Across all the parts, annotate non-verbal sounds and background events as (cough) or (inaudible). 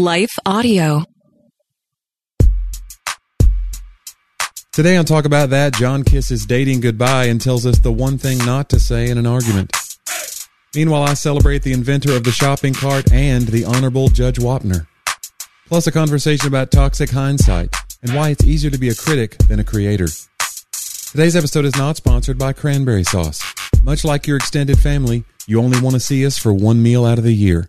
Life Audio. Today on Talk About That, John kisses dating goodbye and tells us the one thing not to say in an argument. Meanwhile, I celebrate the inventor of the shopping cart and the Honorable Judge Wapner. Plus, a conversation about toxic hindsight and why it's easier to be a critic than a creator. Today's episode is not sponsored by Cranberry Sauce. Much like your extended family, you only want to see us for one meal out of the year.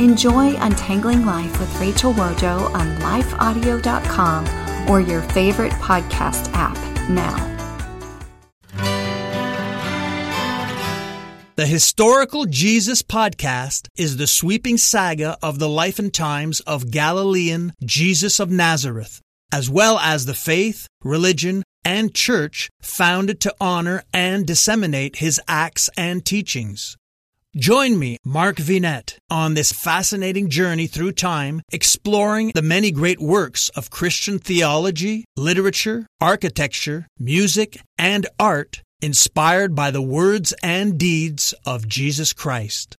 Enjoy Untangling Life with Rachel Wojo on lifeaudio.com or your favorite podcast app now. The Historical Jesus Podcast is the sweeping saga of the life and times of Galilean Jesus of Nazareth, as well as the faith, religion, and church founded to honor and disseminate his acts and teachings. Join me, Mark Vinette, on this fascinating journey through time, exploring the many great works of Christian theology, literature, architecture, music, and art inspired by the words and deeds of Jesus Christ.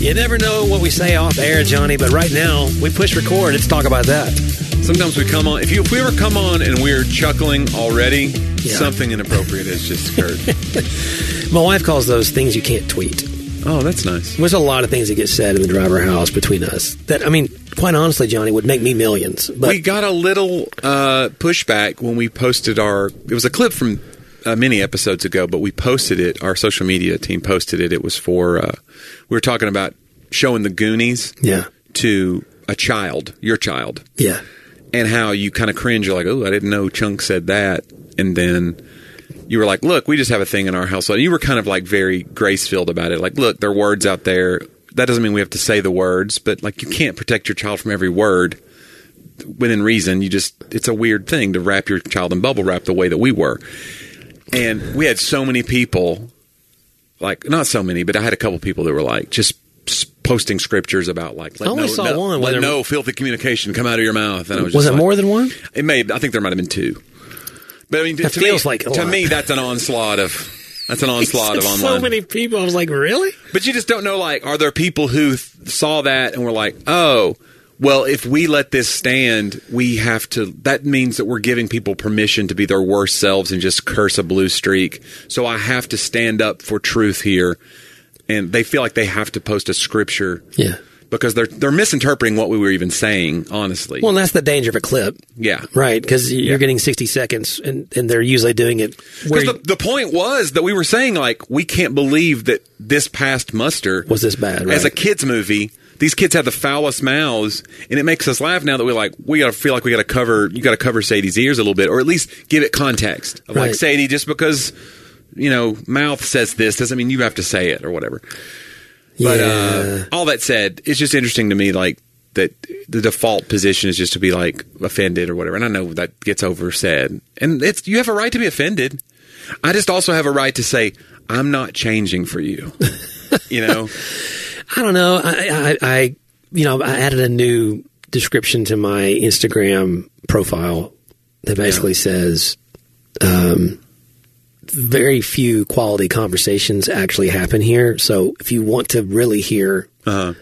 You never know what we say off air, Jonnie, but right now we push record. Let's talk about that. Sometimes we come on, if, you, if we ever come on and we're chuckling already, something inappropriate has just occurred. (laughs) My wife calls those things you can't tweet. oh, that's nice. There's a lot of things that get said in the driver house between us that, I mean, quite honestly, Jonnie, would make me millions. But we got a little uh, pushback when we posted our. It was a clip from uh, many episodes ago, but we posted it. Our social media team posted it. It was for uh, we were talking about showing the Goonies yeah, to a child, your child, yeah. And how you kind of cringe. You're like, oh, I didn't know Chunk said that, and then. You were like, look, we just have a thing in our household. You were kind of like very grace filled about it. Like, look, there are words out there. That doesn't mean we have to say the words, but like, you can't protect your child from every word within reason. You just, it's a weird thing to wrap your child in bubble wrap the way that we were. And we had so many people, like, not so many, but I had a couple people that were like, just posting scriptures about like, let I only no, saw no, one, let no filthy communication come out of your mouth. And I was, Was it like- more than one? It may, I think there might have been two. But I mean, That to feels me, like to lot. me, that's an onslaught of, that's an (laughs) onslaught of online. so many people. I was like, really? But you just don't know, like, are there people who th- saw that and were like, oh, well, if we let this stand, we have to. That means that we're giving people permission to be their worst selves and just curse a blue streak. So I have to stand up for truth here. And they feel like they have to post a scripture Yeah. because they're they're misinterpreting what we were even saying, honestly. Well, and that's the danger of a clip, yeah. right? Because you're getting 60 seconds, and, and they're usually doing it Because the, the point was that we were saying, like, we can't believe that this past muster was this bad, right? as a kids movie. These kids have the foulest mouths, and it makes us laugh now that we're like, we got to feel like we got to cover, you got to cover Sadie's ears a little bit, or at least give it context. Of like Sadie, just because you know mouth says this doesn't mean you have to say it or whatever. But yeah. uh, all that said, it's just interesting to me, like that the default position is just to be like offended or whatever. And I know that gets oversaid, and it's you have a right to be offended. I just also have a right to say I'm not changing for you. you know, (laughs) I don't know. I, I, I, you know, I added a new description to my Instagram profile that basically says, um, very few quality conversations actually happen here. So if you want to really hear uh,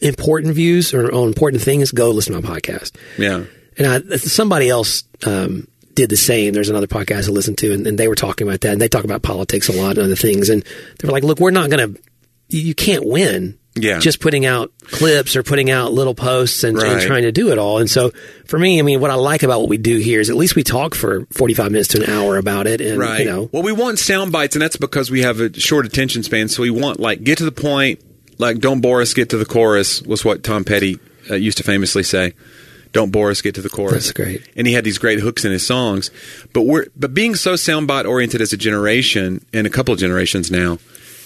important views or on important things, go listen to my podcast. yeah. And I, somebody else um, did the same. There's another podcast I listened to, and, and they were talking about that. And they talk about politics a lot and other things. And they were like, "Look, we're not going to. You can't win. Yeah. just putting out clips or putting out little posts and, and trying to do it all. And so, for me, I mean, what I like about what we do here is at least we talk for 45 minutes to an hour about it. And right. you know, Well, we want sound bites, and that's because we have a short attention span. So we want like get to the point. Like don't bore us, get to the chorus was what Tom Petty uh, used to famously say. Don't bore us, get to the chorus. That's great. And he had these great hooks in his songs. But we're but being so soundbite oriented as a generation and a couple of generations now,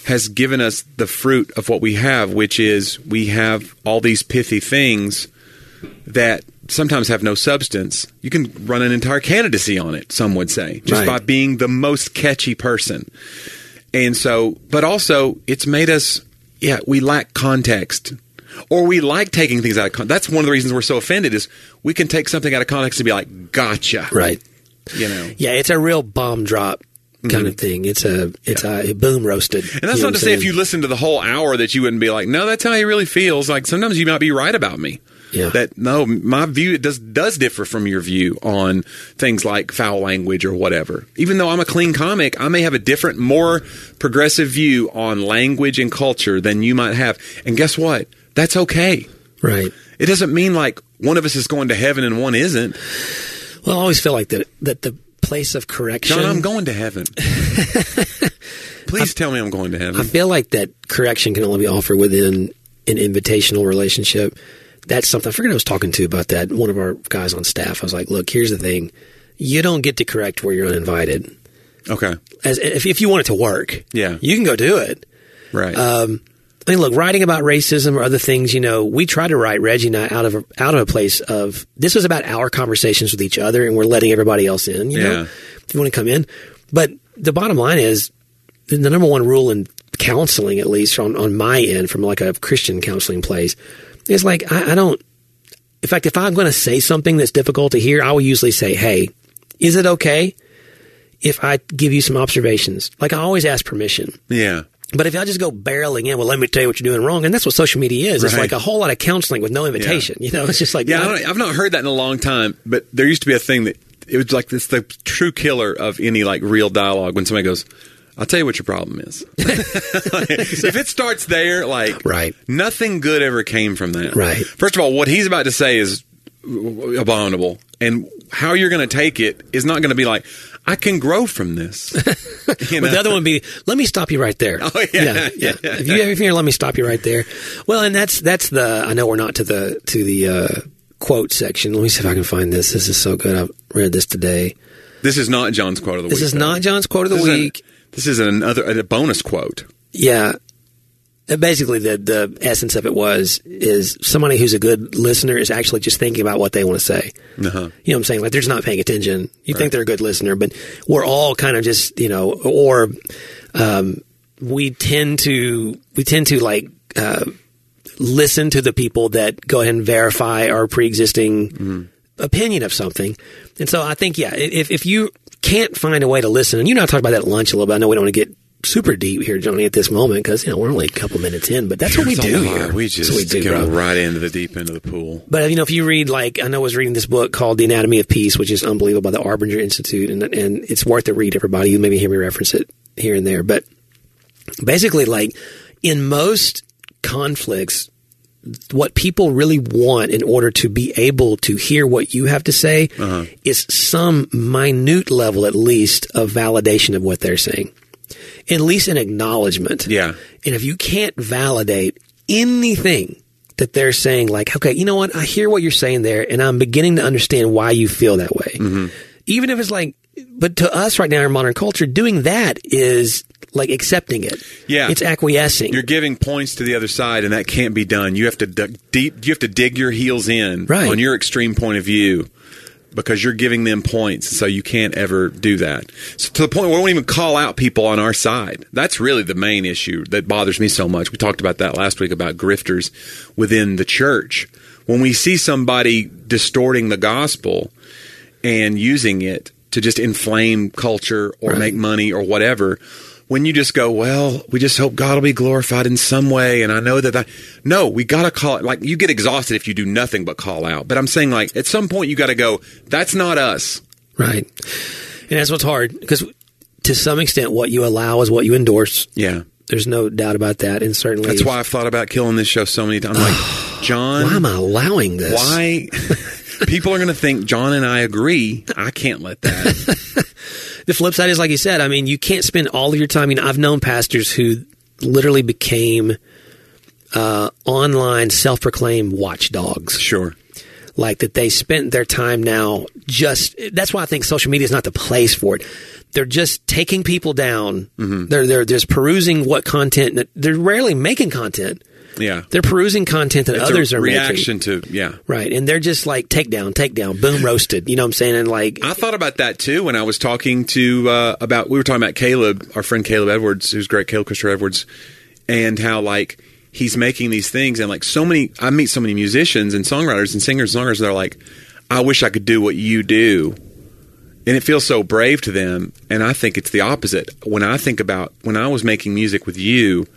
has given us the fruit of what we have, which is we have all these pithy things that sometimes have no substance. You can run an entire candidacy on it, some would say, just Right. by being the most catchy person. And so, but also, it's made us, yeah, we lack context. Or we like taking things out of context. That's one of the reasons we're so offended is we can take something out of context and be like, gotcha. Right. You know. Yeah, it's a real bomb drop kind of thing. It's a it's a boom roasted. Mm-hmm. And that's not to say if you listen to the whole hour that you wouldn't be like, no, that's how he really feels. Like sometimes you might be right about me. Yeah. That no, my view does does differ from your view on things like foul language or whatever. Even though I'm a clean comic, I may have a different, more progressive view on language and culture than you might have. And guess what? That's okay. right. It doesn't mean like one of us is going to heaven and one isn't. Well, I always feel like that that the place of correction. John, I'm going to heaven. (laughs) Please tell me I'm going to heaven. I feel like that correction can only be offered within an invitational relationship. That's something I forget I was talking to about that. One of our guys on staff. I was like, "Look, here's the thing: you don't get to correct where you're uninvited. Okay. As if, if you want it to work, Yeah. you can go do it. Right. Um, I mean, look, writing about racism or other things, you know, we try to write Reggie and I out of a, out of a place of this was about our conversations with each other, and we're letting everybody else in. You know, if you want to come in, but the bottom line is the number one rule in counseling, at least on on my end, from like a Christian counseling place, is like I, I don't. In fact, if I'm going to say something that's difficult to hear, I will usually say, "Hey, is it okay if I give you some observations?" Like I always ask permission. yeah. But if I just go barreling in, well, let me tell you what you're doing wrong, and that's what social media is. It's like a whole lot of counseling with no invitation. You know, it's just like Yeah, I've not heard that in a long time, but there used to be a thing that it was like it's the true killer of any like real dialogue when somebody goes, "I'll tell you what your problem is." (laughs) if it starts there, like Right. nothing good ever came from that. Right. First of all, what he's about to say is abominable, and how you're going to take it is not going to be like, "I can grow from this." (laughs) You But know? the other one would be, let me stop you right there. Oh, yeah. yeah, If you ever hear, let me stop you right there. Well, and that's that's the. I know we're not to the to the uh, quote section. Let me see if I can find this. This is so good. I read this today. This is not John's quote of the This week. This is though. not John's quote of the This is an- week. this is another a bonus quote. Yeah. Uh, Basically, the the essence of it was is somebody who's a good listener is actually just thinking about what they want to say. Uh-huh. You know what I'm saying? Like they're just not paying attention. You think they're a good listener, but we're all kind of just you know, or um, we tend to we tend to like uh, listen to the people that go ahead and verify our pre-existing opinion of something. And so I think yeah, if if you can't find a way to listen, and you and I talked about that at lunch a little bit. I know we don't want to get super deep here, Jonnie, at this moment because you know we're only a couple minutes in, but that's what we do here. We just we do, go bro. right into the deep end of the pool. But you know, if you read like I know I was reading this book called The Anatomy of Peace, which is unbelievable by the Arbinger Institute, and and it's worth a read. Everybody, you maybe hear me reference it here and there, but basically, like in most conflicts, what people really want in order to be able to hear what you have to say Uh-huh. is some minute level, at least, of validation of what they're saying, at least an acknowledgement. Yeah. And if you can't validate anything that they're saying, like, okay, you know what? I hear what you're saying there, and I'm beginning to understand why you feel that way. Mm-hmm. Even if it's like, but to us right now in modern culture, doing that is like accepting it. Yeah. It's acquiescing. You're giving points to the other side, and that can't be done. You have to dig deep. You have to dig your heels in Right. on your extreme point of view because you're giving them points. So you can't ever do that. So to the point where we don't even call out people on our side. That's really the main issue that bothers me so much. We talked about that last week about grifters within the church. When we see somebody distorting the gospel and using it to just inflame culture or make money or whatever. When you just go, well, we just hope God will be glorified in some way, and I know that that. No, we got to call it. Like you get exhausted if you do nothing but call out. But I'm saying, like at some point, you got to go. That's not us. Right. And that's what's hard because to some extent, what you allow is what you endorse. Yeah, There's no doubt about that. And certainly, that's why I've thought about killing this show so many times. I'm like, (sighs) John, why am I allowing this? why? (laughs) People are going to think John and I agree. I can't let that. (laughs) The flip side is, like you said, I mean, you can't spend all of your time. You know, I've known pastors who literally became uh, online self-proclaimed watchdogs. Sure. like that they spent their time now just that's why I think social media is not the place for it. They're just taking people down. Mm-hmm. They're they're just perusing what content that they're rarely making content. Yeah. They're perusing content that It's others are reaction making. to yeah. Right. And they're just like take down, take down, boom (laughs) roasted. You know what I'm saying? And like I thought about that too when I was talking to uh, about we were talking about Caleb, our friend Caleb Edwards, who's great, Caleb Christopher Edwards, and how like he's making these things and like so many I meet so many musicians and songwriters and singers and songwriters that are like, I wish I could do what you do. And it feels so brave to them. And I think it's the opposite. When I think about when I was making music with you,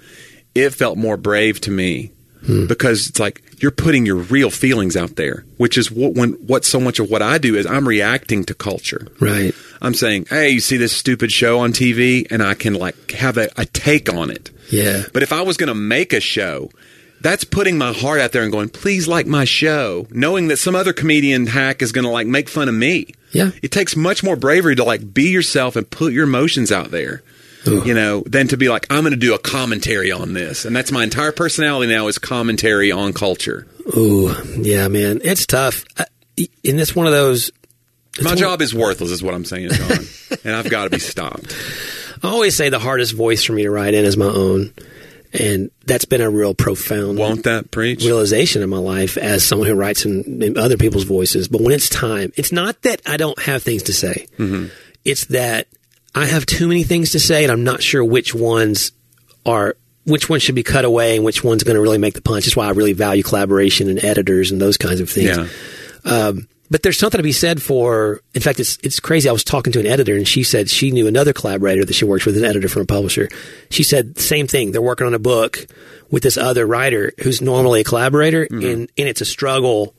it felt more brave to me hmm. because it's like you're putting your real feelings out there, which is what when what so much of what I do is I'm reacting to culture. right. I'm saying, hey, you see this stupid show on TV, and I can like have a, a take on it. Yeah. But if I was going to make a show, that's putting my heart out there and going, please like my show, knowing that some other comedian hack is going to like make fun of me. Yeah. It takes much more bravery to like be yourself and put your emotions out there. You know, than to be like, I'm going to do a commentary on this. And that's my entire personality now is commentary on culture. Ooh, yeah, man. It's tough. I, and it's one of those My job is worthless, is what I'm saying, John. (laughs) and I've got to be stopped. I always say the hardest voice for me to write in is my own. And that's been a real profound Won't that preach? realization in my life as someone who writes in, in other people's voices. But when it's time, it's not that I don't have things to say. Mm-hmm. It's that I have too many things to say, and I'm not sure which ones are which ones should be cut away and which one's going to really make the punch. That's why I really value collaboration and editors and those kinds of things. Yeah. Um, but there's something to be said for. In fact, it's it's crazy. I was talking to an editor, and she said she knew another collaborator that she works with, an editor from a publisher. She said the same thing. They're working on a book with this other writer who's normally a collaborator, and and it's a struggle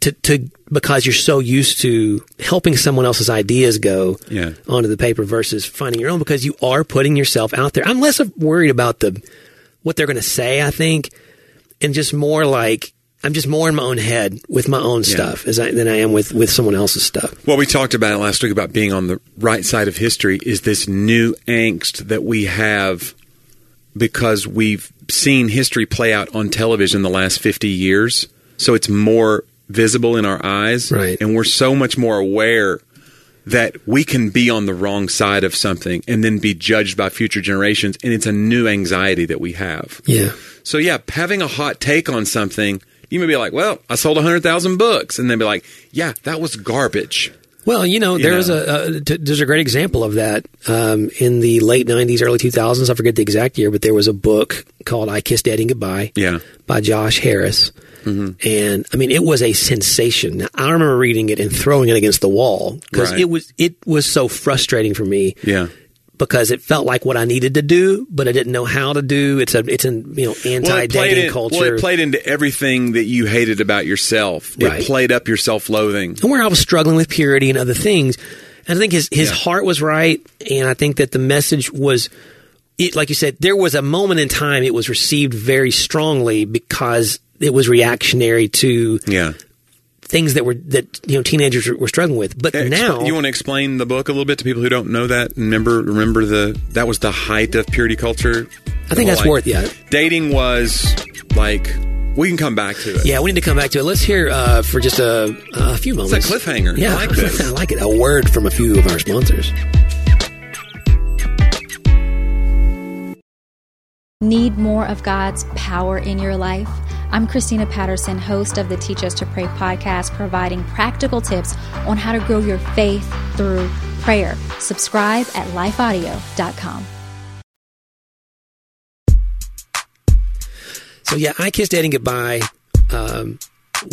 to to because you're so used to helping someone else's ideas go Yeah. onto the paper versus finding your own because you are putting yourself out there. I'm less worried about the what they're going to say. I think, and just more like. I'm just more in my own head with my own stuff as I, than I am with, with someone else's stuff. Well, we talked about it last week about being on the right side of history is this new angst that we have because we've seen history play out on television the last 50 years. So it's more visible in our eyes. Right. And we're so much more aware that we can be on the wrong side of something and then be judged by future generations. And it's a new anxiety that we have. Yeah. So yeah, having a hot take on something, you may be like, "Well, I sold hundred thousand books," and then be like, "Yeah, that was garbage." Well, you know, You there know. was a, a t- there's a great example of that um, in the late '90s, early 2000s. I forget the exact year, but there was a book called "I Kissed Dating Goodbye" Yeah. by Josh Harris, and I mean, it was a sensation. Now, I remember reading it and throwing it against the wall because Right. it was it was so frustrating for me. Yeah. Because it felt like what I needed to do, but I didn't know how to do. It's a it's an you know anti Well, dating in- culture. Well, it played into everything that you hated about yourself. Right. It played up your self-loathing. and where I was struggling with purity and other things. And I think his his Yeah. heart was right, and I think that the message was, it, like you said, there was a moment in time it was received very strongly because it was reactionary to Yeah. Things that were that you know teenagers were, were struggling with. But Expl- now, you want to explain the book a little bit to people who don't know that? Remember, remember the that was the height of purity culture. I think that's Like, worth yeah. Dating was like we can come back to it. Yeah, we need to come back to it. Let's hear uh, for just a, a few moments. It's a cliffhanger. Yeah, (laughs) I like this. I like it. A word from a few of our sponsors. Need more of God's power in your life? I'm Christina Patterson, host of the Teach Us to Pray podcast, providing practical tips on how to grow your faith through prayer. Subscribe at lifeaudio.com. So yeah, I kissed dating goodbye um,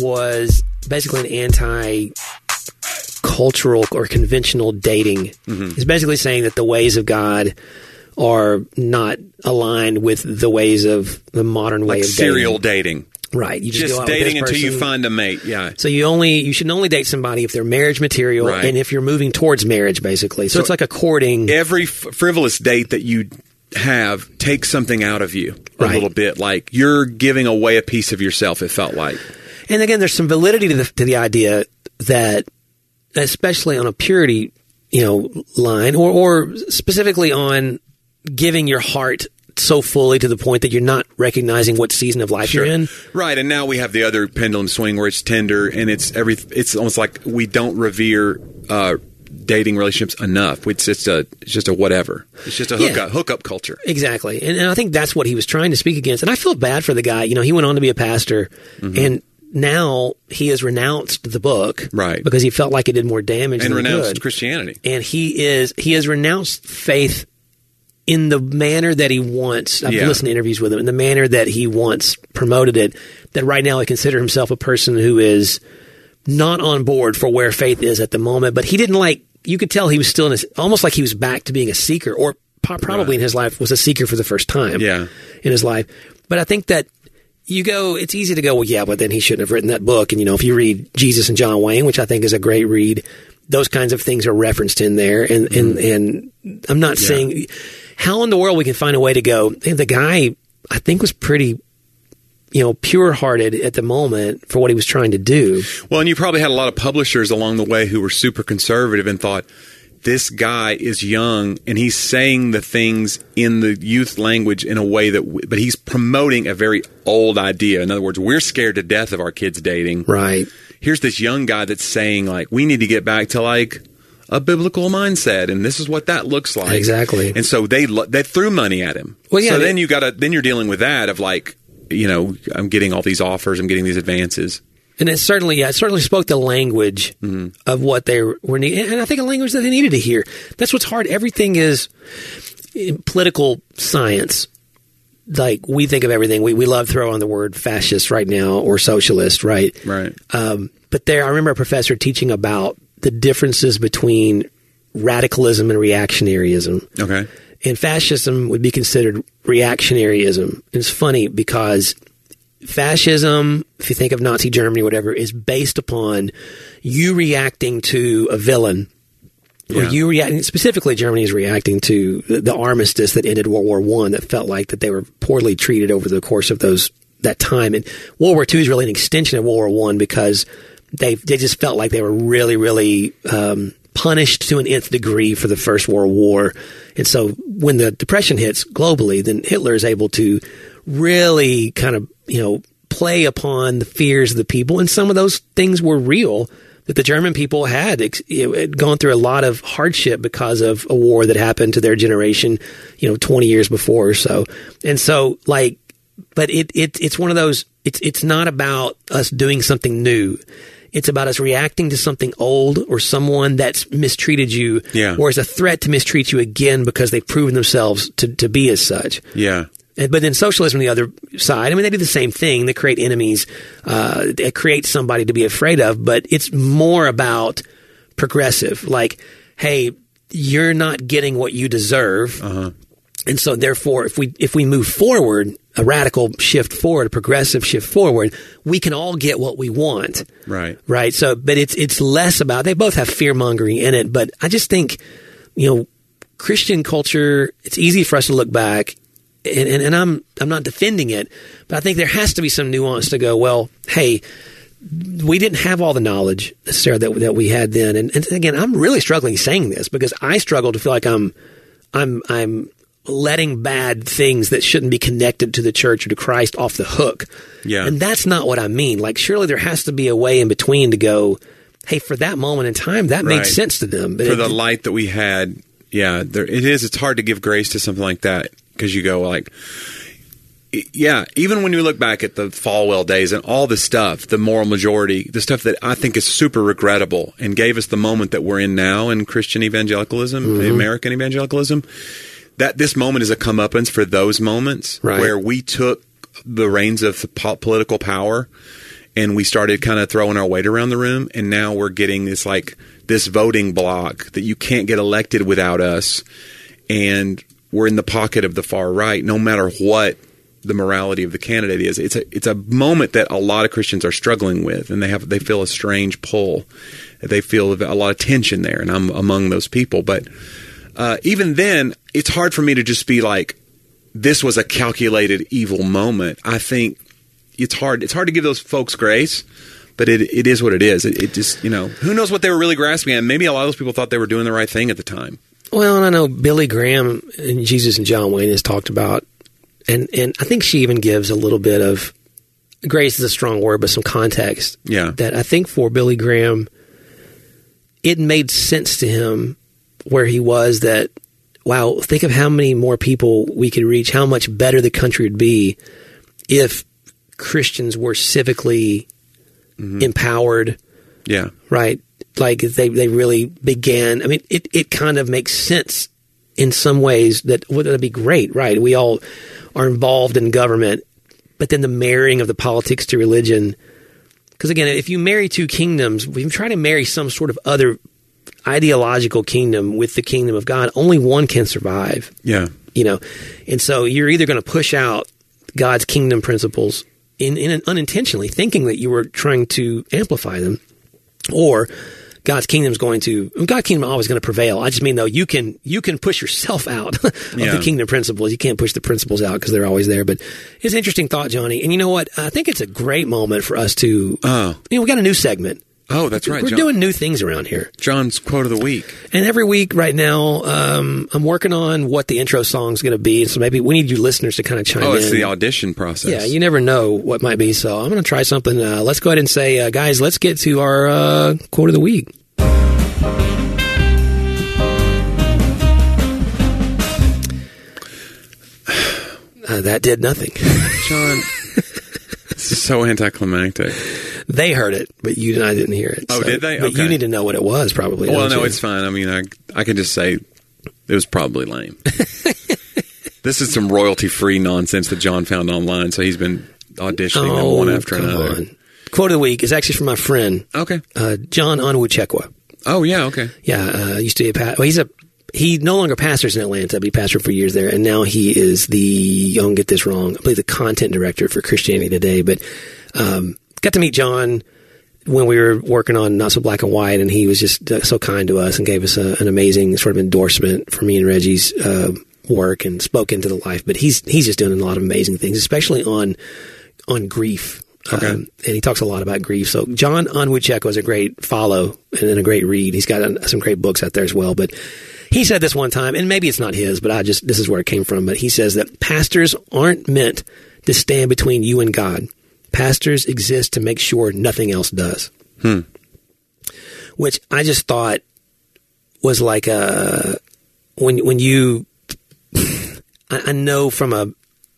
was basically an anti cultural or conventional dating. Mm-hmm. It's basically saying that the ways of God are not aligned with the ways of the modern way Like of serial dating. dating. Right. You just, Just go out with dating until you find a mate. Yeah. So you only you should only date somebody if they're marriage material Right. and if you're moving towards marriage, basically. So, So it's like a courting. every f- frivolous date that you have takes something out of you a Right. little bit. Like you're giving away a piece of yourself. It felt like. And again, there's some validity to the, to the idea that, especially on a purity, you know, line, or, or specifically on giving your heart so fully to the point that you're not recognizing what season of life you're in. Right, and now we have the other pendulum swing where it's Tinder and it's every. It's almost like we don't revere uh, dating relationships enough. It's just a it's just a whatever. It's just a Yeah. hookup hookup culture. Exactly. And, and I think that's what he was trying to speak against. And I feel bad for the guy. You know, he went on to be a pastor Mm-hmm. and now he has renounced the book. Right. Because he felt like it did more damage And renounced good. Christianity. and he is he has renounced faith in the manner that he wants. I've Yeah. listened to interviews with him in the manner that he once promoted it. That right now I consider himself a person who is not on board for where faith is at the moment. But he didn't like. You could tell he was still in a, almost like he was back to being a seeker, or po- probably in his life was a seeker for the first time. Yeah. in his life. But I think that you go, it's easy to go, well, yeah, but then he shouldn't have written that book. And, you know, if you read Jesus and John Wayne, which I think is a great read, those kinds of things are referenced in there. And, and, mm. and I'm not saying how in the world we can find a way to go, the guy, I think was pretty, you know, pure hearted at the moment for what he was trying to do. Well, and you probably had a lot of publishers along the way who were super conservative and thought this guy is young and he's saying the things in the youth language in a way that, w- but he's promoting a very old idea. In other words, we're scared to death of our kids dating. Right. Here's this young guy that's saying like we need to get back to like a biblical mindset, and this is what that looks like Exactly. And so they they threw money at him. Well, yeah, So they- then you got to then you're dealing with that of like you know I'm getting all these offers, I'm getting these advances. And it certainly, yeah, it certainly spoke the language of what they were needing, and I think a language that they needed to hear. That's what's hard. Everything is in political science. Like we think of everything, we we love throwing the word fascist right now or socialist, right? Right. Um, but there, I remember a professor teaching about the differences between radicalism and reactionaryism. Okay. And fascism would be considered reactionaryism. And it's funny because fascism, if you think of Nazi Germany, or whatever, is based upon you reacting to a villain. Or Yeah. you reacting specifically, Germany is reacting to the, the armistice that ended World War One. That felt like that they were poorly treated over the course of those that time. And World War Two is really an extension of World War One because they they just felt like they were really really um, punished to an nth degree for the First World War. And so when the depression hits globally, then Hitler is able to really kind of you know play upon the fears of the people, and some of those things were real. That the German people had, had gone through a lot of hardship because of a war that happened to their generation, you know, twenty years before or so, and so like but it, it it's one of those it's it's not about us doing something new it's about us reacting to something old or someone that's mistreated you Yeah. or is a threat to mistreat you again because they've proven themselves to, to be as such Yeah. and- But then socialism, on the other side, I mean, they do the same thing. They create enemies, uh, they create somebody to be afraid of, but it's more about progressive. Like, hey, you're not getting what you deserve. And so therefore, if we, if we move forward, a radical shift forward, a progressive shift forward, we can all get what we want. Right. Right. So, but it's, it's less about, they both have fear mongering in it, but I just think, you know, Christian culture, it's easy for us to look back and, and, and I'm, I'm not defending it, but I think there has to be some nuance to go, well, hey, we didn't have all the knowledge necessarily that, that we had then. And, and again, I'm really struggling saying this because I struggle to feel like I'm, I'm, I'm letting bad things that shouldn't be connected to the church or to Christ off the hook. Yeah. And that's not what I mean. Like, surely there has to be a way in between to go, hey, for that moment in time, that made sense to them. But For it- the light that we had, yeah, there it is. It's hard to give grace to something like that because you go like, yeah, even when you look back at the Falwell days and all the stuff, the moral majority, the stuff that I think is super regrettable and gave us the moment that we're in now in Christian evangelicalism, mm-hmm. American evangelicalism, that this moment is a comeuppance for those moments Right. where we took the reins of po- political power and we started kind of throwing our weight around the room and now we're getting this like this voting block that you can't get elected without us and we're in the pocket of the far right no matter what the morality of the candidate is it's a it's a moment that a lot of Christians are struggling with and they have they feel a strange pull they feel a lot of tension there and I'm among those people but uh, even then it's hard for me to just be like this was a calculated evil moment I think it's hard it's hard to give those folks grace but it it is what it is it, it just you know who knows what they were really grasping at maybe a lot of those people thought they were doing the right thing at the time Well, and I know Billy Graham and Jesus and John Wayne has talked about and and I think she even gives a little bit of grace is a strong word, but some context. Yeah. that I think for Billy Graham, it made sense to him where he was that. Wow, think of how many more people we could reach. How much better the country would be if Christians were civically mm-hmm. empowered Yeah. right? Like they, they really began. I mean, it, it kind of makes sense in some ways that would that be great, right? We all are involved in government, but then the marrying of the politics to religion. Because again, if you marry two kingdoms, you try to marry some sort of other ideological kingdom with the kingdom of God, only one can survive. Yeah. you know? And so you're either going to push out god's kingdom principles in, in unintentionally thinking that you were trying to amplify them or god's kingdom is going to god's kingdom is always going to prevail. I just mean though you can you can push yourself out (laughs) of Yeah. the kingdom principles. You can't push the principles out because they're always there. But it's an interesting thought Jonnie. And you know what? I think it's a great moment for us to Oh. you know we got a new segment Oh, that's right. we're John- doing new things around here John's quote of the week. and every week right now, um, I'm working on what the intro song is going to be. So maybe we need you listeners to kind of chime Oh, in. it's the audition process. yeah, you never know what might be. So I'm going to try something. Uh, let's go ahead and say, uh, guys, let's get to our uh, quote of the week. (sighs) Uh, that did nothing. John. (laughs) so anticlimactic. they heard it, but you and I didn't hear it. Oh, So- did they? But you need to know what it was, probably. Well, no, you? it's fine. I mean, I I can just say it was probably lame. (laughs) this is some royalty free nonsense that John found online, so he's been auditioning them one after Oh, another. on. Quote of the week is actually from my friend Okay. uh, John Onwuchekwa. Oh yeah. Okay. Yeah, uh, used to be a pa- well, he's a he no longer pastors in Atlanta, but he pastored for years there, and now he is the don't get this wrong, I believe the content director for Christianity Today. But um, got to meet John when we were working on Not So Black and White, and he was just uh, so kind to us and gave us a, an amazing sort of endorsement for me and Reggie's uh, work and spoke into the life. But he's he's just doing a lot of amazing things, especially on on grief. Okay. Um, and he talks a lot about grief. So John Onwuchekwa is a great follow and a great read. He's got some great books out there as well. But he said this one time, and maybe it's not his, but I just this is where it came from. But he says that pastors aren't meant to stand between you and God. Pastors exist to make sure nothing else does. Hmm. Which I just thought was like a when when you (laughs) I, I know from a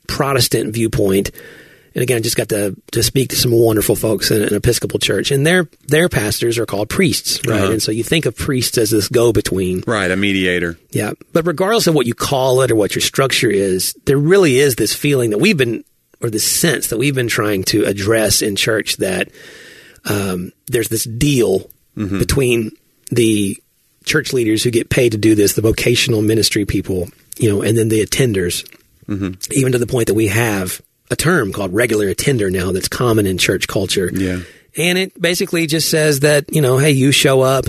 Protestant viewpoint, and again, I just got to to speak to some wonderful folks in an Episcopal church, and their their pastors are called priests, right? Uh-huh. And so you think of priests as this go between, Right. A mediator. yeah. But regardless of what you call it or what your structure is, there really is this feeling that we've been, or this sense that we've been trying to address in church that um, there's this deal between the church leaders who get paid to do this, the vocational ministry people, you know, and then the attenders, even to the point that we have a term called regular attender now that's common in church culture. Yeah. And it basically just says that, you know, hey, you show up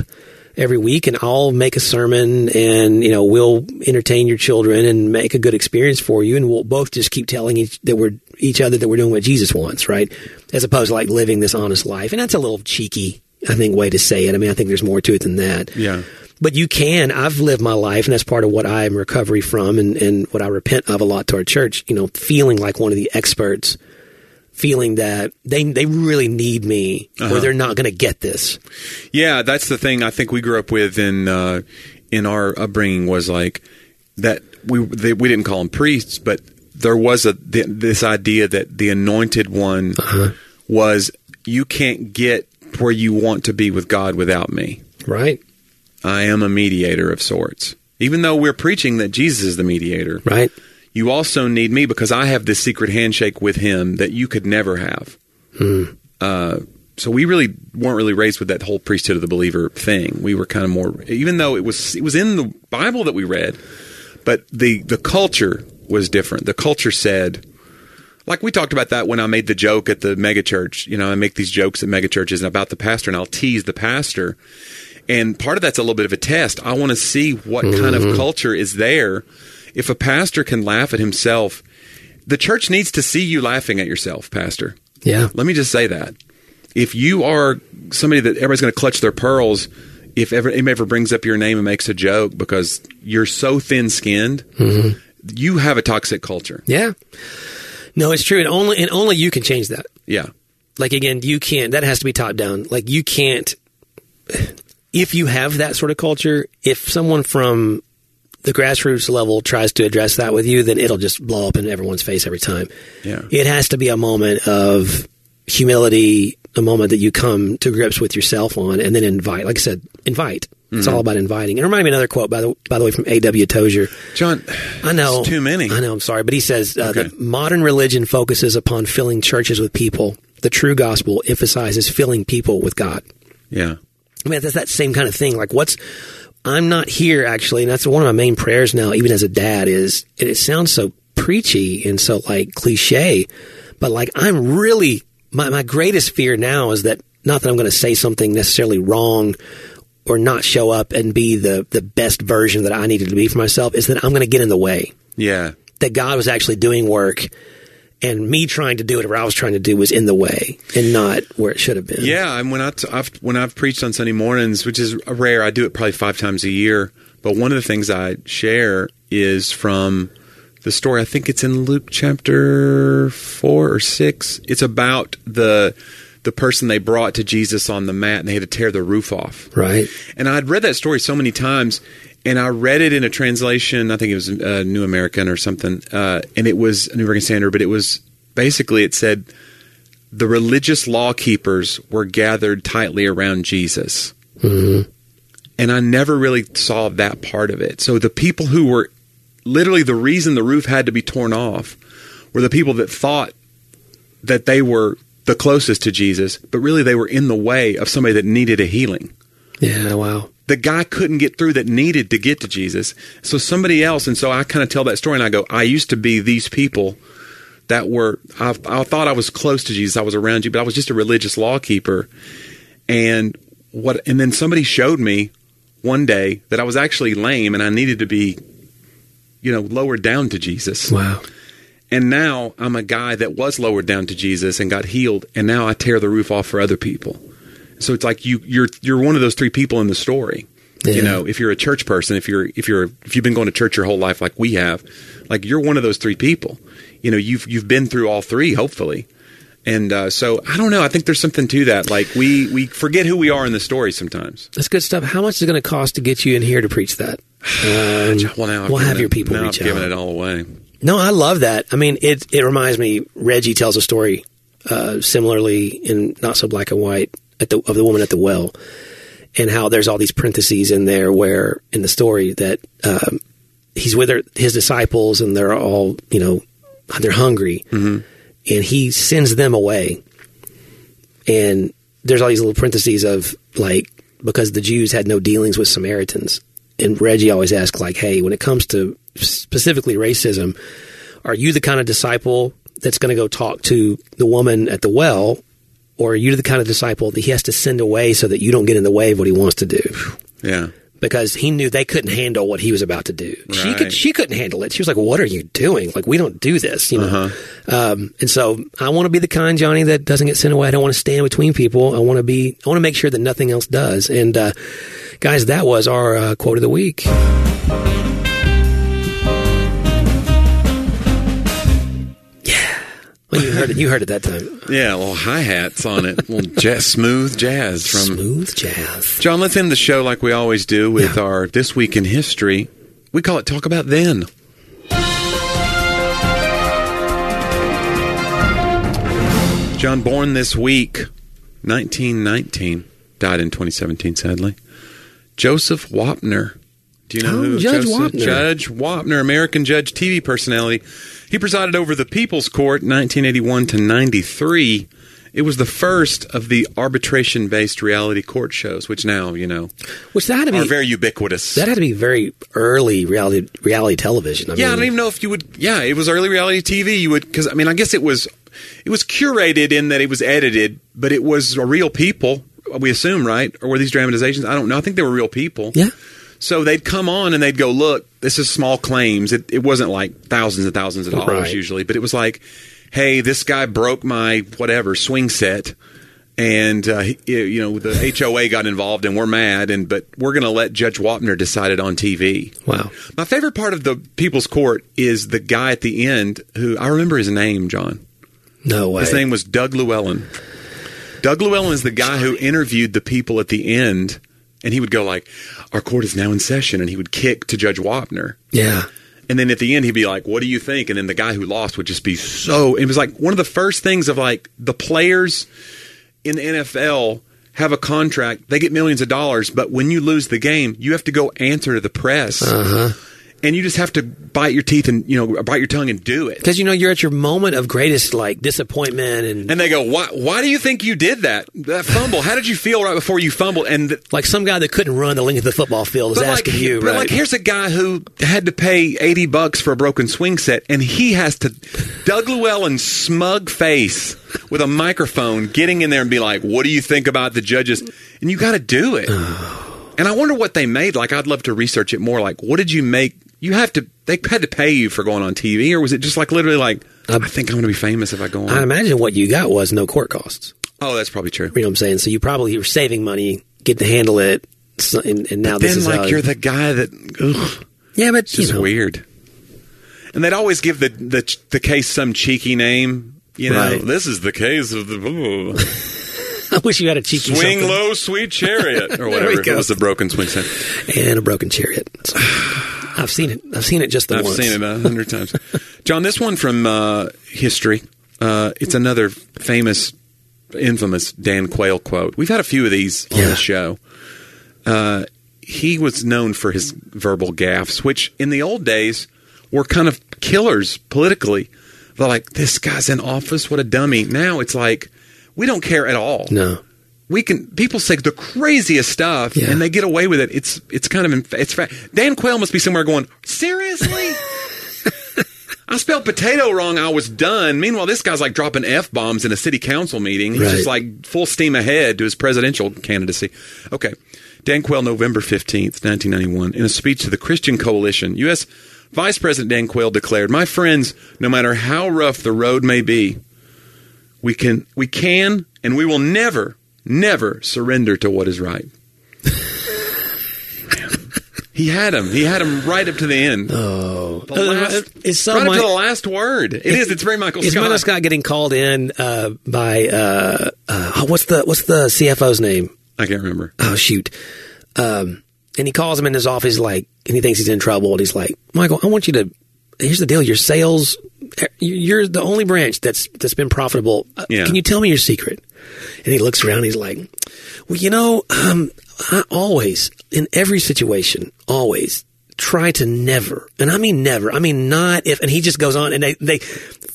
every week and I'll make a sermon and, you know, we'll entertain your children and make a good experience for you. And we'll both just keep telling each that we're each other that we're doing what Jesus wants, right? As opposed to like living this honest life. And that's a little cheeky, I think, way to say it. I mean, I think there's more to it than that. Yeah. But you can. I've lived my life, and that's part of what I'm recovery from, and, and what I repent of a lot to our church. You know, feeling like one of the experts, feeling that they they really need me, or they're not going to get this. Yeah, that's the thing I think we grew up with in uh, in our upbringing was like that we they, we didn't call them priests, but there was a th- this idea that the anointed one was you can't get where you want to be with God without me. Right. I am a mediator of sorts. Even though we're preaching that Jesus is the mediator, Right. you also need me because I have this secret handshake with him that you could never have. Uh, so we really weren't really raised with that whole priesthood of the believer thing. We were kind of more, even though it was it was in the Bible that we read, but the the culture was different. The culture said, like we talked about that when I made the joke at the megachurch. You know, I make these jokes at megachurches about the pastor, and I'll tease the pastor. And part of that's a little bit of a test. I want to see what kind of mm-hmm. culture is there. If a pastor can laugh at himself, the church needs to see you laughing at yourself, pastor. Yeah. Let me just say that. If you are somebody that everybody's going to clutch their pearls, if ever anybody ever brings up your name and makes a joke because you're so thin skinned mm-hmm. you have a toxic culture. Yeah. No, it's true. And only and only you can change that. Yeah. Like again, you can't. That has to be top down. Like you can't. If you have that sort of culture, if someone from the grassroots level tries to address that with you, then it'll just blow up in everyone's face every time. Yeah. It has to be a moment of humility, a moment that you come to grips with yourself on, and then invite. Like I said, invite. It's Mm-hmm. all about inviting. And remind me another quote by the by the way from A.W. Tozer. John, I know it's too many. I know. I'm sorry, but he says uh, Okay. that modern religion focuses upon filling churches with people. The true gospel emphasizes filling people with God. Yeah. I mean, that's that same kind of thing. Like, what's I'm not here actually, and that's one of my main prayers now, even as a dad. Is it, it sounds so preachy and so like cliche, but like I'm really my my greatest fear now is that not that I'm going to say something necessarily wrong or not show up and be the the best version that I needed to be for myself is that I'm going to get in the way Yeah. that God was actually doing work and me trying to do whatever I was trying to do was in the way and not where it should have been. Yeah, and when I t- I've, when I've preached on Sunday mornings, which is rare, I do it probably five times a year. But one of the things I share is from the story. I think it's in Luke chapter four or six. It's about the the person they brought to Jesus on the mat, and they had to tear the roof off. Right. And I'd read that story so many times, and I read it in a translation. I think it was uh, New American or something, uh, and it was a New American Standard. But it was basically it said the religious law keepers were gathered tightly around Jesus, and I never really saw that part of it. So the people who were literally the reason the roof had to be torn off were the people that thought that they were the closest to Jesus, but really they were in the way of somebody that needed a healing Yeah. Wow. The guy couldn't get through that needed to get to Jesus. So somebody else, and so I kind of tell that story and I go, I used to be these people that were, I, I thought I was close to Jesus. I was around you, but I was just a religious law keeper. And what, and then somebody showed me one day that I was actually lame and I needed to be, you know, lowered down to Jesus. Wow. And now I'm a guy that was lowered down to Jesus and got healed, and now I tear the roof off for other people. So it's like you you're you're one of those three people in the story. Yeah. You know, if you're a church person, if you're if you're if you've been going to church your whole life like we have, like you're one of those three people. You know, you've you've been through all three, hopefully. And uh, so I don't know. I think there's something to that. Like we we forget who we are in the story sometimes. That's good stuff. How much is it going to cost to get you in here to preach that? (sighs) Um, Well, now I've we'll have it- your people now reach I've out. it all away. No, I love that. I mean, it it reminds me. Reggie tells a story uh, similarly in not so black and white the, of the woman at the well, and how there's all these parentheses in there where in the story that um, he's with her, his disciples and they're all you know they're hungry, and he sends them away, and there's all these little parentheses of like because the Jews had no dealings with Samaritans. And Reggie always asks, like, hey, when it comes to specifically racism, are you the kind of disciple that's going to go talk to the woman at the well, or are you the kind of disciple that he has to send away so that you don't get in the way of what he wants to do? Yeah. Because he knew they couldn't handle what he was about to do. She could. She couldn't handle it. She was like, "What are you doing? Like, we don't do this, you know." Uh-huh. Um, and so, I want to be the kind Jonnie that doesn't get sent away. I don't want to stand between people. I want to be. I want to make sure that nothing else does. And uh, guys, that was our uh, quote of the week. Well, you heard it. You heard it that time. Yeah, little hi hats on it, little (laughs) jazz, smooth jazz from Smooth jazz. John. Let's end the show like we always do with Yeah. our this week in history. We call it "Talk About Then." John, born this week, 1919, died in 2017. Sadly, Joseph Wapner. Do you know Oh, who Judge Joseph, Wapner. Judge Wapner, American judge, TV personality. He presided over the People's Court 1981 to 93. It was the first of the arbitration-based reality court shows, which now you know Which that had to are be very ubiquitous. that had to be very early reality reality television. I yeah, I don't even know if you would. Yeah, it was early reality TV. You would because I mean I guess it was it was curated in that it was edited, but it was real people. We assume, right? Or were these dramatizations? I don't know. I think they were real people. Yeah. So they'd come on and they'd go, look, this is small claims. It, it wasn't like thousands and thousands of dollars Right. usually, but it was like, hey, this guy broke my whatever swing set. and uh, he- you know the HOA got involved, and we're mad, and but we're going to let Judge Wapner decide it on TV. Wow. My favorite part of the People's Court is the guy at the end who I remember his name, John. No way. His name was Doug Llewellyn. Doug Llewellyn is the guy who interviewed the people at the end, and he would go like, "Our court is now in session," and he would kick to Judge Wapner. yeah. And then at the end, he'd be like, "What do you think?" And then the guy who lost would just be so. It was like one of the first things of like the players in the NFL have a contract; they get millions of dollars, but when you lose the game, you have to go answer to the press, uh-huh. And you just have to bite your teeth and you know bite your tongue and do it. Because you know you're at your moment of greatest like disappointment and, And they go, "Why? Why do you think you did that? That fumble? How did you feel right before you fumbled?" And the, like some guy that couldn't run the length of the football field is asking like, you, but right? like, here's a guy who had to pay eighty bucks for a broken swing set, and he has to Doug Llewellyn's smug face with a microphone, getting in there and be like, "What do you think about the judges?" And you got to do it. (sighs) and I wonder what they made. Like, I'd love to research it more. Like, what did you make? You have to. They had to pay you for going on TV, or was it just like literally like, um, I think I'm going to be famous if I go on? I imagine what you got was no court costs. oh, that's probably true. You know what I'm saying? So you probably were saving money, get to handle it, so, and, and now this Then, is like, how, you're the guy that. Ugh. yeah, but It's just know, weird. And they'd always give the, the the case some cheeky name. You know, Right. this is the case of the (laughs) I wish you had a cheeky swing something. low, sweet chariot, or (laughs) whatever. it was the broken swing set. and a broken chariot. (sighs) So, I've seen it. I've seen it just the I've once. seen it a hundred times. John, this one from uh, history. Uh, it's another famous, infamous Dan Quayle quote. We've had a few of these on Yeah. the show. Uh, he was known for his verbal gaffes, which in the old days were kind of killers politically. They're like, this guy's in office, what a dummy. Now it's like, we don't care at all. No. We can people say the craziest stuff Yeah. and they get away with it. It's it's kind of it's fa- Dan Quayle must be somewhere going seriously. (laughs) I spelled potato wrong. I was done. Meanwhile, this guy's like dropping f bombs in a city council meeting. He's Right. just like full steam ahead to his presidential candidacy. Okay, Dan Quayle, November fifteenth, nineteen ninety one, in a speech to the Christian Coalition, U.S. Vice President Dan Quayle declared, "My friends, no matter how rough the road may be, we can we can and we will never never surrender to what is right." He had him. He had him right up to the end. Oh, The last, it's so right up to the last word. It is. It's very Michael Is Scott. Michael Scott getting called in uh, by uh, uh, what's the what's the CFO's name? I can't remember. Oh shoot! Um, and he calls him in his office like, and he thinks he's in trouble. And he's like, Michael, I want you to. Here's the deal: your sales, you're the only branch that's that's been profitable. Uh, Yeah. Can you tell me your secret? And he looks around. He's like, Well, you know, um, I always in every situation, always try to never, and I mean never. I mean not if. And he just goes on, and they they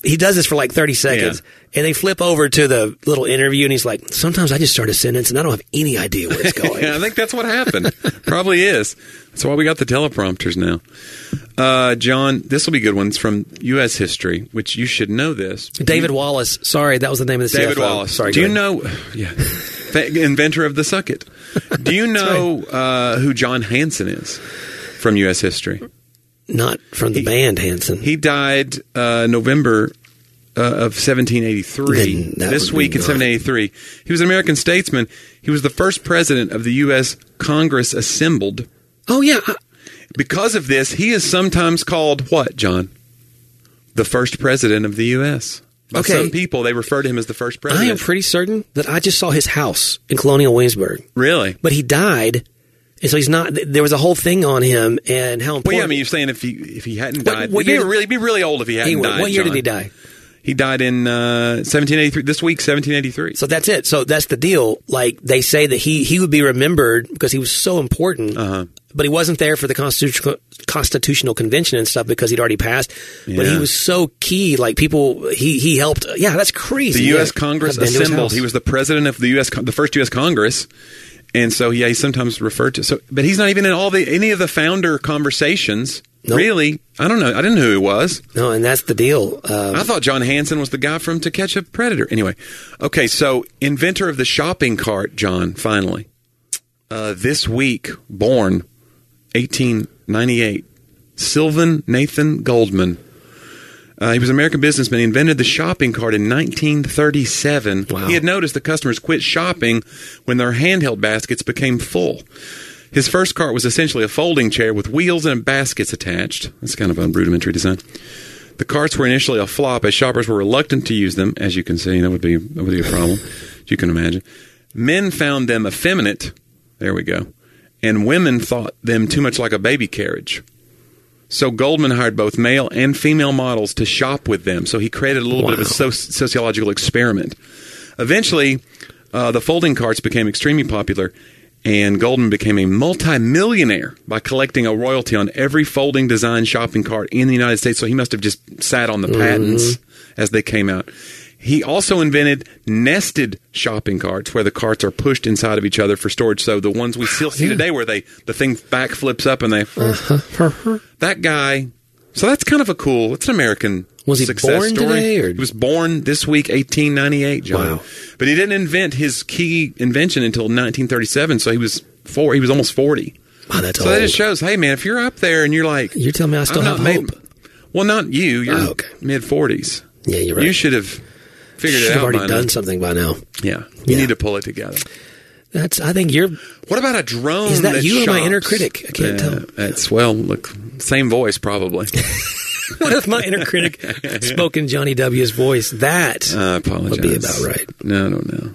he does this for like thirty seconds. And they flip over to the little interview, and he's like, "Sometimes I just start a sentence, and I don't have any idea where it's (laughs) going." Yeah, I think that's what happened. (laughs) Probably is. That's why we got the teleprompters now. Uh, John, this will be good ones from U.S. history, which you should know this. David Wallace. Sorry, that was the name of the David CFO. Wallace. Sorry. Do you ahead. know? (laughs) Yeah, inventor of the sucket. Do you know uh, who John Hanson is from U.S. history? Not from the band Hanson. He died uh, November uh, of 1783. This week in 1783. He was an American statesman. He was the first president of the U.S. Congress assembled. oh yeah, Because of this, he is sometimes called what, John? The first president of the U.S. By Okay. some people, they refer to him as the first president. I am pretty certain that I just saw his house in Colonial Williamsburg, really? but he died, and so he's not. There was a whole thing on him and how important. Well, yeah, I mean, you're saying if he if he hadn't What- died, what he'd be year- really be really old if he hadn't Anyway, died. what year John. did he die? He died in uh, 1783. This week, 1783. So that's it. So that's the deal. Like they say that he he would be remembered because he was so important, Uh-huh. but he wasn't there for the constitutional constitutional convention and stuff because he'd already passed. But he was so key. Like people, he he helped. Yeah, that's crazy. the U.S. Yeah. Congress I've been to his assembled. He was the president of the U.S. The first U.S. Congress, and so yeah, he's sometimes referred to. So, but he's not even in all the any of the founder conversations. Nope. Really, I don't know. I didn't know who he was. no, and that's the deal. Uh, I thought John Hanson was the guy from To Catch a Predator. Anyway, okay, so inventor of the shopping cart, John. Finally, uh, this week, born 1898, Sylvan Nathan Goldman. Uh, he was an American businessman. He invented the shopping cart in 1937. Wow. He had noticed that customers quit shopping when their handheld baskets became full. His first cart was essentially a folding chair with wheels and baskets attached. That's kind of a rudimentary design. The carts were initially a flop as shoppers were reluctant to use them. As you can see, that would be that would be a problem. as you can imagine. Men found them effeminate. There we go. And women thought them too much like a baby carriage. So Goldman hired both male and female models to shop with them. So he created a little bit of a Wow. soci- sociological experiment. Eventually, uh, the folding carts became extremely popular, and Goldman became a multimillionaire by collecting a royalty on every folding design shopping cart in the United States. So he must have just sat on the patents as they came out. He also invented nested shopping carts where the carts are pushed inside of each other for storage. So the ones we still see today where they the thing back flips up and they uh-huh. Uh-huh. that guy. So that's kind of a cool. It's an American. Was he success born story. today, or- He was born this week, 1898. John. Wow. But he didn't invent his key invention until 1937. So he was four. He was almost 40. Wow, that's So that just shows, hey man, if you're up there and you're like, You're telling me I still I'm have hope. well, not you. You're Oh, okay. mid 40s. Yeah, you're right. You should have figured Should it have already done now. something by now. Yeah, you Yeah. need to pull it together. That's. I think you're. What about a drone? Is that you or my inner critic? I can't Yeah, tell. It's well, look, same voice probably. (laughs) What if my inner critic spoke in Jonnie W's voice? That I apologize. would be about right. No, I don't no.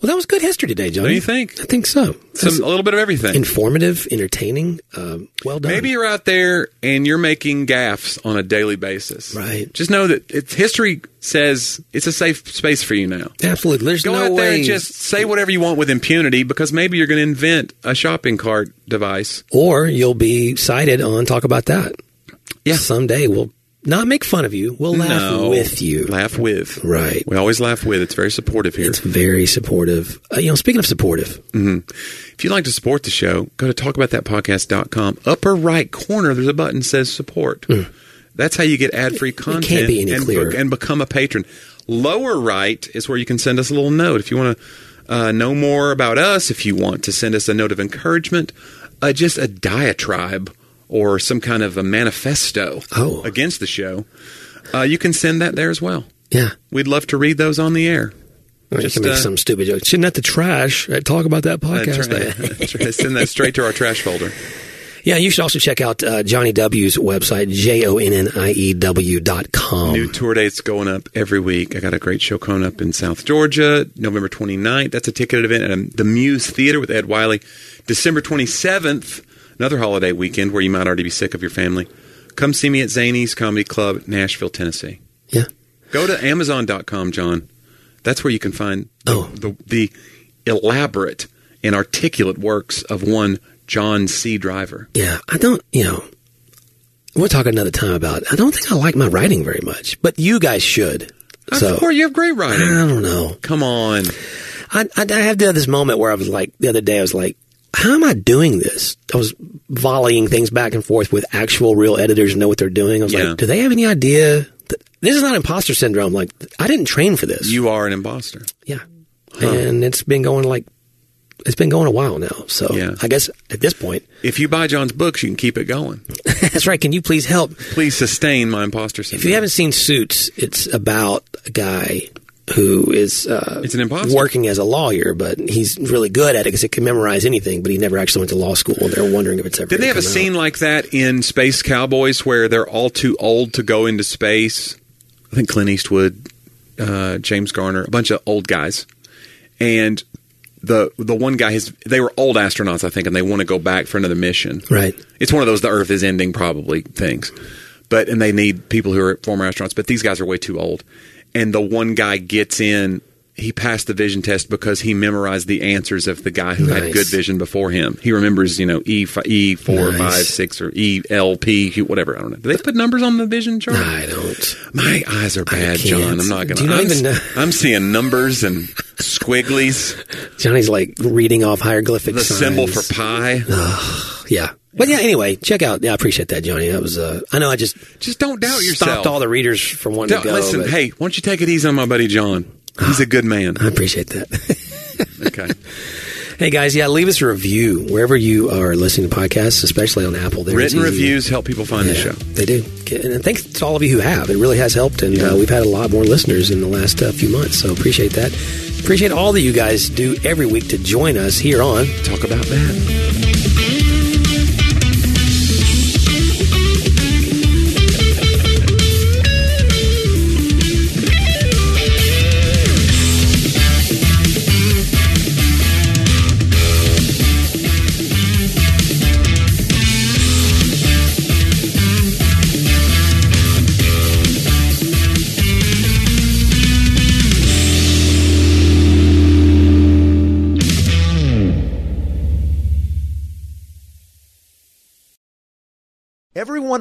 Well, that was good history today, Jonnie. Don't you think? I think so. Some, a little bit of everything. informative, entertaining. Um, well done. Maybe you're out there and you're making gaffes on a daily basis. Right. Just know that it's history says it's a safe space for you now. absolutely. There's Go no out there way. and just say whatever you want with impunity because maybe you're going to invent a shopping cart device. or you'll be cited on talk about that. Yeah. Someday we'll not make fun of you. We'll laugh No. with you. Laugh with. Right. We always laugh with. It's very supportive here. It's very supportive. Uh, you know, speaking of supportive, If you'd like to support the show, go to talkaboutthatpodcast.com. Upper right corner, there's a button that says support. That's how you get ad free content Hmm. can't be any and, clearer. and become a patron. Lower right is where you can send us a little note. If you want to uh, know more about us, if you want to send us a note of encouragement, uh, just a diatribe or some kind of a manifesto Oh. against the show, uh, you can send that there as well. yeah, We'd love to read those on the air. or Just, you can make uh, some stupid joke. Shouldn't have to trash. uh, Talk about that podcast. That's right. (laughs) That's right. Send that straight to our trash folder. (laughs) Yeah, you should also check out uh, Jonnie W's website, J O N N I E W dot com. New tour dates going up every week. I got a great show coming up in South Georgia, November 29th. That's a ticketed event at um, the Muse Theater with Ed Wiley. December 27th, another holiday weekend where you might already be sick of your family. Come see me at Zanies Comedy Club, Nashville, Tennessee. Yeah. Go to Amazon.com, John. That's where you can find the, Oh. the, the elaborate and articulate works of one John C. Driver. Yeah, I don't, you know, we'll talk another time about I don't think I like my writing very much, but you guys should. So, of course, you have great writing. I don't know. Come on. I, I, I had this moment where I was like, the other day, I was like, how am I doing this? I was volleying things back and forth with actual real editors who know what they're doing. I was Yeah. like, do they have any idea? That, this is not imposter syndrome. Like, I didn't train for this. You are an imposter. yeah. And it's been going like, it's been going a while now. So Yeah. I guess at this point, If you buy John's books, you can keep it going. (laughs) that's right. Can you please help? Please sustain my imposter syndrome. If you haven't seen Suits, it's about a guy who is uh, It's an imposter. working as a lawyer, but he's really good at it because he can memorize anything. But he never actually went to law school, and they're wondering if it's ever. Did they have a come scene like that in Space Cowboys where they're all too old to go into space? I think Clint Eastwood, uh, James Garner, a bunch of old guys, and the the one guy his they were old astronauts, I think, and they want to go back for another mission. Right. It's one of those the Earth is ending probably things, but and they need people who are former astronauts, but these guys are way too old, and the one guy gets in. He passed the vision test because he memorized the answers of the guy who had good vision before him. He remembers, you know, E E four Nice. five six or E L P whatever. I don't know. Do they put numbers on the vision chart? I don't. My eyes are bad. John. I'm not gonna. Do you to. not I'm, even know- I'm seeing numbers and squigglies. Jonnie's like reading off hieroglyphics. The signs. symbol for pi. yeah. But yeah, anyway, check out. Yeah, I appreciate that, Jonnie. That was. Uh, I know I just Just don't doubt yourself. stopped all the readers from wanting Don't- to go. listen, but hey, why don't you take it easy on my buddy John? He's a good man. (sighs) I appreciate that. (laughs) Okay. Hey guys, yeah, leave us a review wherever you are listening to podcasts, especially on Apple. There, Written reviews help people find the show. They do. And thanks to all of you who have. It really has helped, and uh, we've had a lot more listeners in the last uh, few months. So appreciate that. Appreciate all that you guys do every week to join us here on. Talk about that.